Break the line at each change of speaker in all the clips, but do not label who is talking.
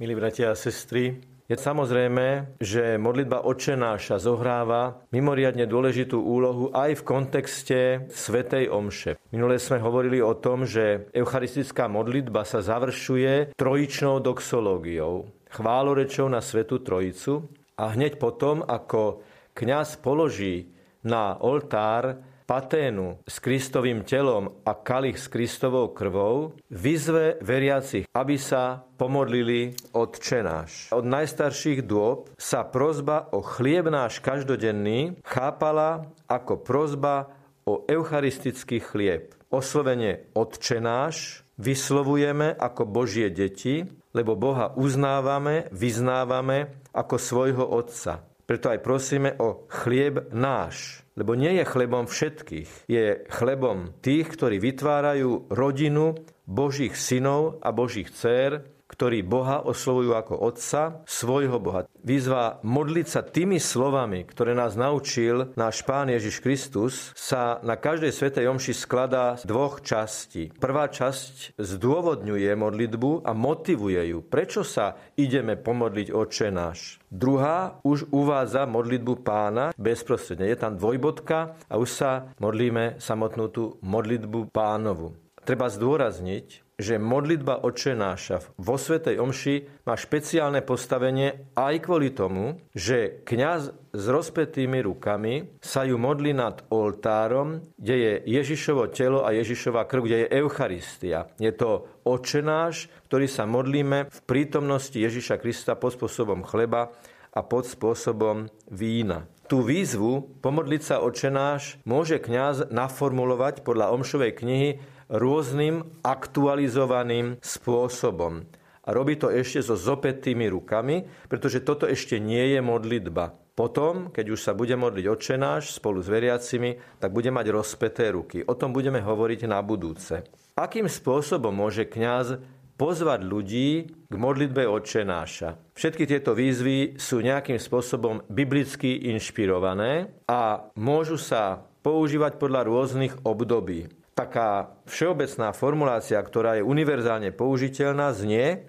Milí bratia a sestry, je samozrejme, že modlitba očenáša zohráva mimoriadne dôležitú úlohu aj v kontexte Svetej Omše. Minule sme hovorili o tom, že eucharistická modlitba sa završuje trojičnou doxológiou, chválorečou na Svetu Trojicu a hneď potom, ako kňaz položí na oltár paténu s Kristovým telom a kalich s Kristovou krvou, vyzve veriacich, aby sa pomodlili od čenáš. Od najstarších dôb sa prozba o chlieb náš každodenný chápala ako prozba o eucharistický chlieb. Oslovenie odčenáš vyslovujeme ako Božie deti, lebo Boha uznávame, vyznávame ako svojho Otca. Preto aj prosíme o chlieb náš. Lebo nie je chlebom všetkých. Je chlebom tých, ktorí vytvárajú rodinu Božích synov a Božích dcer, ktorí Boha oslovujú ako Otca, svojho Boha. Výzva modliť sa tými slovami, ktoré nás naučil náš Pán Ježiš Kristus, sa na každej svetej omši skladá z dvoch častí. Prvá časť zdôvodňuje modlitbu a motivuje ju. Prečo sa ideme pomodliť Oče náš? Druhá už uvádza modlitbu pána bezprostredne. Je tam dvojbodka a už sa modlíme samotnú tú modlitbu pánovu. Treba zdôrazniť, že modlitba očenáša vo Svetej Omši má špeciálne postavenie aj kvôli tomu, že kňaz s rozpetými rukami sa ju modlí nad oltárom, kde je Ježišovo telo a Ježišova krv, kde je Eucharistia. Je to očenáš, ktorý sa modlíme v prítomnosti Ježiša Krista pod spôsobom chleba a pod spôsobom vína. Tú výzvu pomodliť sa očenáš môže kňaz naformulovať podľa Omšovej knihy rôznym aktualizovaným spôsobom. A robí to ešte so zopetými rukami, pretože toto ešte nie je modlitba. Potom, keď už sa bude modliť očenáš spolu s veriacimi, tak bude mať rozpeté ruky. O tom budeme hovoriť na budúce. Akým spôsobom môže kňaz pozvať ľudí k modlitbe očenáša? Všetky tieto výzvy sú nejakým spôsobom biblicky inšpirované a môžu sa používať podľa rôznych období taká všeobecná formulácia, ktorá je univerzálne použiteľná, znie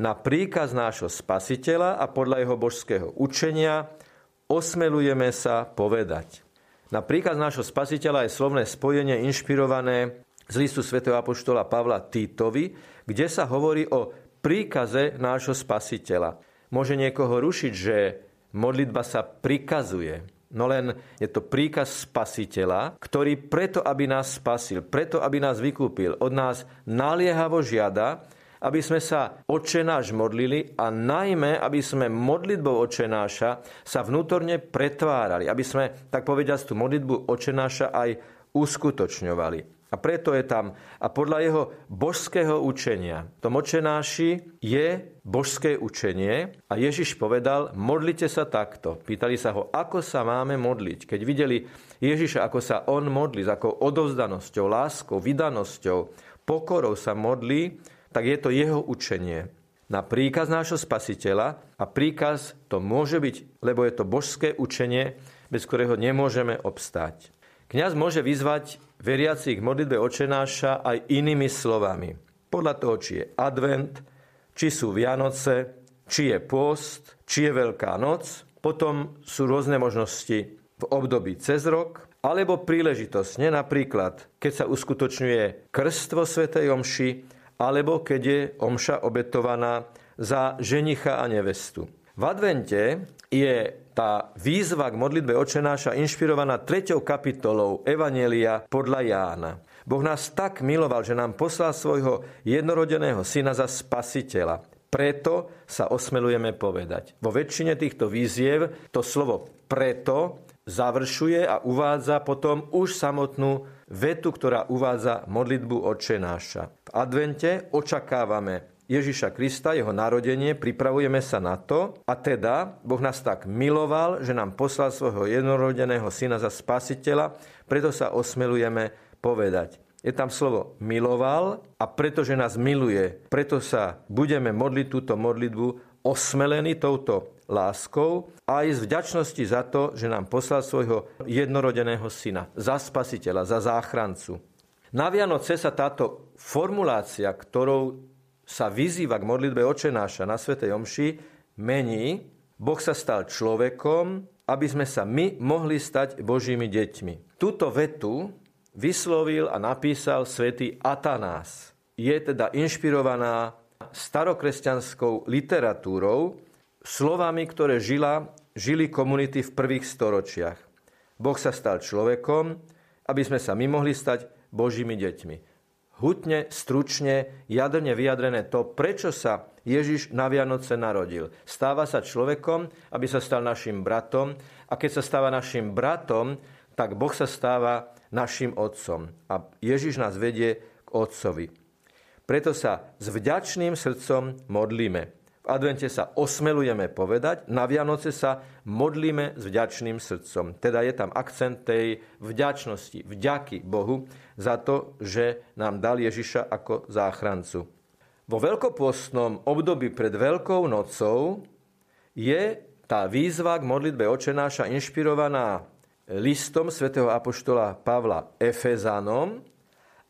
na príkaz nášho spasiteľa a podľa jeho božského učenia osmelujeme sa povedať. Na príkaz nášho spasiteľa je slovné spojenie inšpirované z listu svätého Apoštola Pavla Týtovi, kde sa hovorí o príkaze nášho spasiteľa. Môže niekoho rušiť, že modlitba sa prikazuje. No len je to príkaz spasiteľa, ktorý preto, aby nás spasil, preto, aby nás vykúpil, od nás naliehavo žiada, aby sme sa očenáš modlili a najmä, aby sme modlitbou očenáša sa vnútorne pretvárali, aby sme, tak povediať, tú modlitbu očenáša aj uskutočňovali. A preto je tam, a podľa jeho božského učenia, to močenáši je božské učenie a Ježiš povedal, modlite sa takto. Pýtali sa ho, ako sa máme modliť. Keď videli Ježiša, ako sa on modlí, s akou odovzdanosťou, láskou, vydanosťou, pokorou sa modlí, tak je to jeho učenie. Na príkaz nášho spasiteľa a príkaz to môže byť, lebo je to božské učenie, bez ktorého nemôžeme obstáť. Kňaz môže vyzvať veriacich k modlitbe očenáša aj inými slovami. Podľa toho, či je advent, či sú Vianoce, či je pôst, či je Veľká noc. Potom sú rôzne možnosti v období cez rok, alebo príležitosne, napríklad, keď sa uskutočňuje krstvo Svetej Omši, alebo keď je Omša obetovaná za ženicha a nevestu. V advente je tá výzva k modlitbe očenáša inšpirovaná 3. kapitolou Evanielia podľa Jána. Boh nás tak miloval, že nám poslal svojho jednorodeného syna za spasiteľa. Preto sa osmelujeme povedať. Vo väčšine týchto výziev to slovo preto završuje a uvádza potom už samotnú vetu, ktorá uvádza modlitbu očenáša. V advente očakávame Ježiša Krista, jeho narodenie, pripravujeme sa na to a teda Boh nás tak miloval, že nám poslal svojho jednorodeného syna za spasiteľa, preto sa osmelujeme povedať. Je tam slovo miloval a pretože nás miluje, preto sa budeme modliť túto modlitbu osmelení touto láskou a aj z vďačnosti za to, že nám poslal svojho jednorodeného syna za spasiteľa, za záchrancu. Na Vianoce sa táto formulácia, ktorou sa vyzýva k modlitbe očenáša na Svetej Omši, mení, Boh sa stal človekom, aby sme sa my mohli stať Božími deťmi. Túto vetu vyslovil a napísal svätý Atanás. Je teda inšpirovaná starokresťanskou literatúrou, slovami, ktoré žila, žili komunity v prvých storočiach. Boh sa stal človekom, aby sme sa my mohli stať Božími deťmi. Hutne, stručne, jadrne vyjadrené to, prečo sa Ježiš na Vianoce narodil. Stáva sa človekom, aby sa stal našim bratom a keď sa stáva našim bratom, tak Boh sa stáva našim otcom. A Ježiš nás vedie k otcovi. Preto sa s vďačným srdcom modlíme. V advente sa osmelujeme povedať, na Vianoce sa modlíme s vďačným srdcom. Teda je tam akcent tej vďačnosti, vďaky Bohu za to, že nám dal Ježiša ako záchrancu. Vo veľkopostnom období pred Veľkou nocou je tá výzva k modlitbe očenáša inšpirovaná listom svätého Apoštola Pavla Efezanom.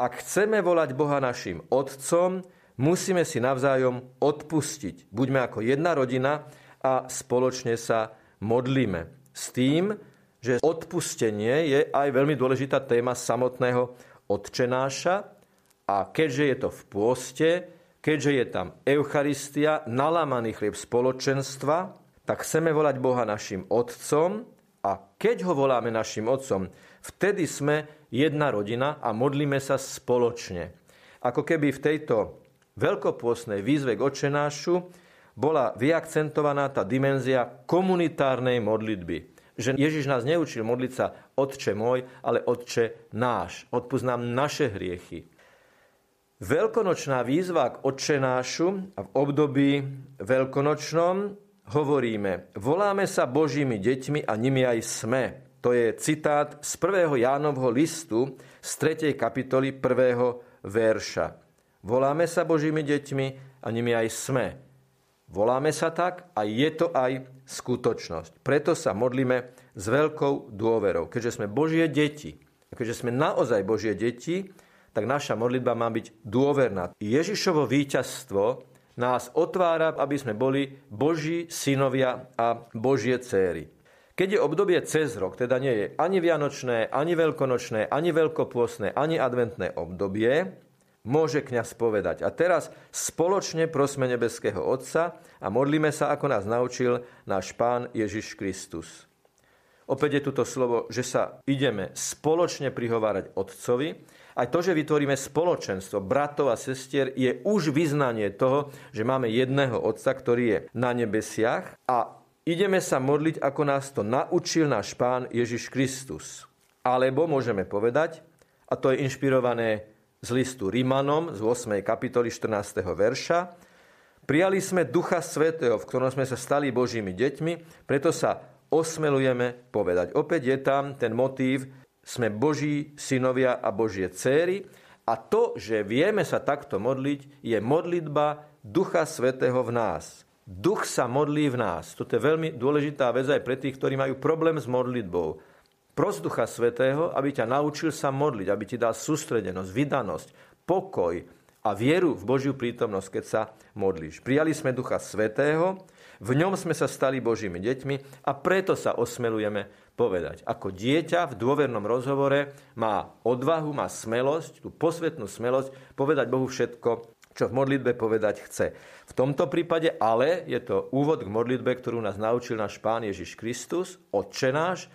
Ak chceme volať Boha našim Otcom, musíme si navzájom odpustiť. Buďme ako jedna rodina a spoločne sa modlíme. S tým, že odpustenie je aj veľmi dôležitá téma samotného odčenáša a keďže je to v pôste, keďže je tam Eucharistia, nalámaný chlieb spoločenstva, tak chceme volať Boha našim Otcom a keď ho voláme našim Otcom, vtedy sme jedna rodina a modlíme sa spoločne. Ako keby v tejto veľkopôsnej výzve k očenášu bola vyakcentovaná tá dimenzia komunitárnej modlitby. Že Ježiš nás neučil modliť sa Otče môj, ale Otče náš. Odpúsť naše hriechy. Veľkonočná výzva k Otčenášu a v období veľkonočnom hovoríme, voláme sa Božími deťmi a nimi aj sme. To je citát z 1. Jánovho listu z 3. kapitoly 1. verša. Voláme sa Božími deťmi a nimi aj sme. Voláme sa tak a je to aj skutočnosť. Preto sa modlíme s veľkou dôverou. Keďže sme Božie deti, a keďže sme naozaj Božie deti, tak naša modlitba má byť dôverná. Ježišovo víťazstvo nás otvára, aby sme boli Boží synovia a Božie céry. Keď je obdobie cez rok, teda nie je ani vianočné, ani veľkonočné, ani veľkopôsne, ani adventné obdobie, môže kňaz povedať. A teraz spoločne prosme nebeského Otca a modlíme sa, ako nás naučil náš Pán Ježiš Kristus. Opäť je tuto slovo, že sa ideme spoločne prihovárať Otcovi. Aj to, že vytvoríme spoločenstvo bratov a sestier, je už vyznanie toho, že máme jedného Otca, ktorý je na nebesiach a ideme sa modliť, ako nás to naučil náš Pán Ježiš Kristus. Alebo môžeme povedať, a to je inšpirované z listu Rimanom z 8. kapitoly 14. verša. Prijali sme Ducha Svetého, v ktorom sme sa stali Božími deťmi, preto sa osmelujeme povedať. Opäť je tam ten motív, sme Boží synovia a Božie céry a to, že vieme sa takto modliť, je modlitba Ducha Svetého v nás. Duch sa modlí v nás. Toto je veľmi dôležitá vec aj pre tých, ktorí majú problém s modlitbou. Pros Ducha Svetého, aby ťa naučil sa modliť, aby ti dal sústredenosť, vydanosť, pokoj a vieru v Božiu prítomnosť, keď sa modlíš. Prijali sme Ducha Svetého, v ňom sme sa stali Božími deťmi a preto sa osmelujeme povedať. Ako dieťa v dôvernom rozhovore má odvahu, má smelosť, tú posvetnú smelosť povedať Bohu všetko, čo v modlitbe povedať chce. V tomto prípade ale je to úvod k modlitbe, ktorú nás naučil náš Pán Ježiš Kristus, Otče náš,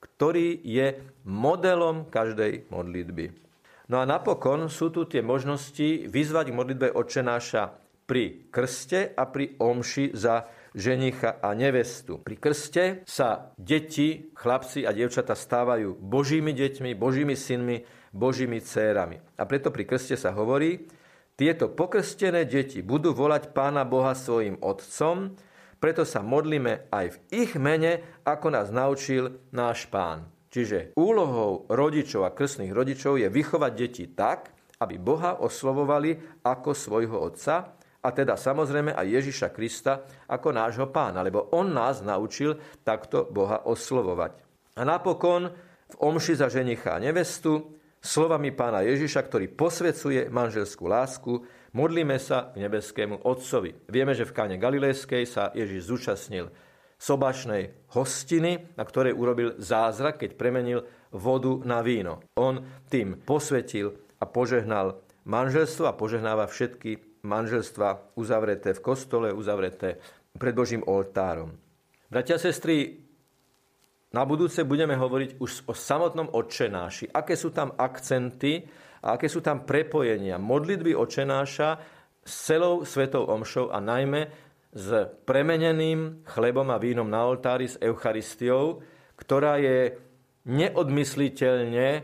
ktorý je modelom každej modlitby. No a napokon sú tu tie možnosti vyzvať k modlitbe očenáša pri krste a pri omši za ženicha a nevestu. Pri krste sa deti, chlapci a dievčata stávajú božími deťmi, božími synmi, božími cérami. A preto pri krste sa hovorí, tieto pokrstené deti budú volať Pána Boha svojim otcom preto sa modlíme aj v ich mene, ako nás naučil náš pán. Čiže úlohou rodičov a krstných rodičov je vychovať deti tak, aby Boha oslovovali ako svojho otca, a teda samozrejme aj Ježiša Krista ako nášho pána, lebo on nás naučil takto Boha oslovovať. A napokon v omši za ženicha a nevestu slovami pána Ježiša, ktorý posvecuje manželskú lásku, Modlíme sa k nebeskému Otcovi. Vieme, že v káne Galilejskej sa Ježiš zúčastnil sobašnej hostiny, na ktorej urobil zázrak, keď premenil vodu na víno. On tým posvetil a požehnal manželstvo a požehnáva všetky manželstva uzavreté v kostole, uzavreté pred Božím oltárom. Bratia a sestry, na budúce budeme hovoriť už o samotnom očenáši. Aké sú tam akcenty a aké sú tam prepojenia modlitby očenáša s celou svetou omšou a najmä s premeneným chlebom a vínom na oltári s Eucharistiou, ktorá je neodmysliteľne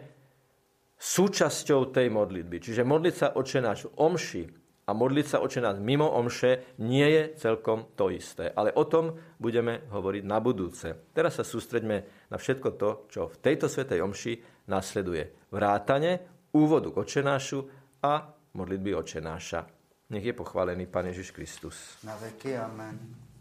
súčasťou tej modlitby. Čiže modliť sa očenáš v omši a modliť sa oče nás mimo omše nie je celkom to isté. Ale o tom budeme hovoriť na budúce. Teraz sa sústreďme na všetko to, čo v tejto svetej omši nasleduje. Vrátane, úvodu k očenášu a modlitby očenáša. Nech je pochválený Pán Ježiš Kristus.
Na veky, amen.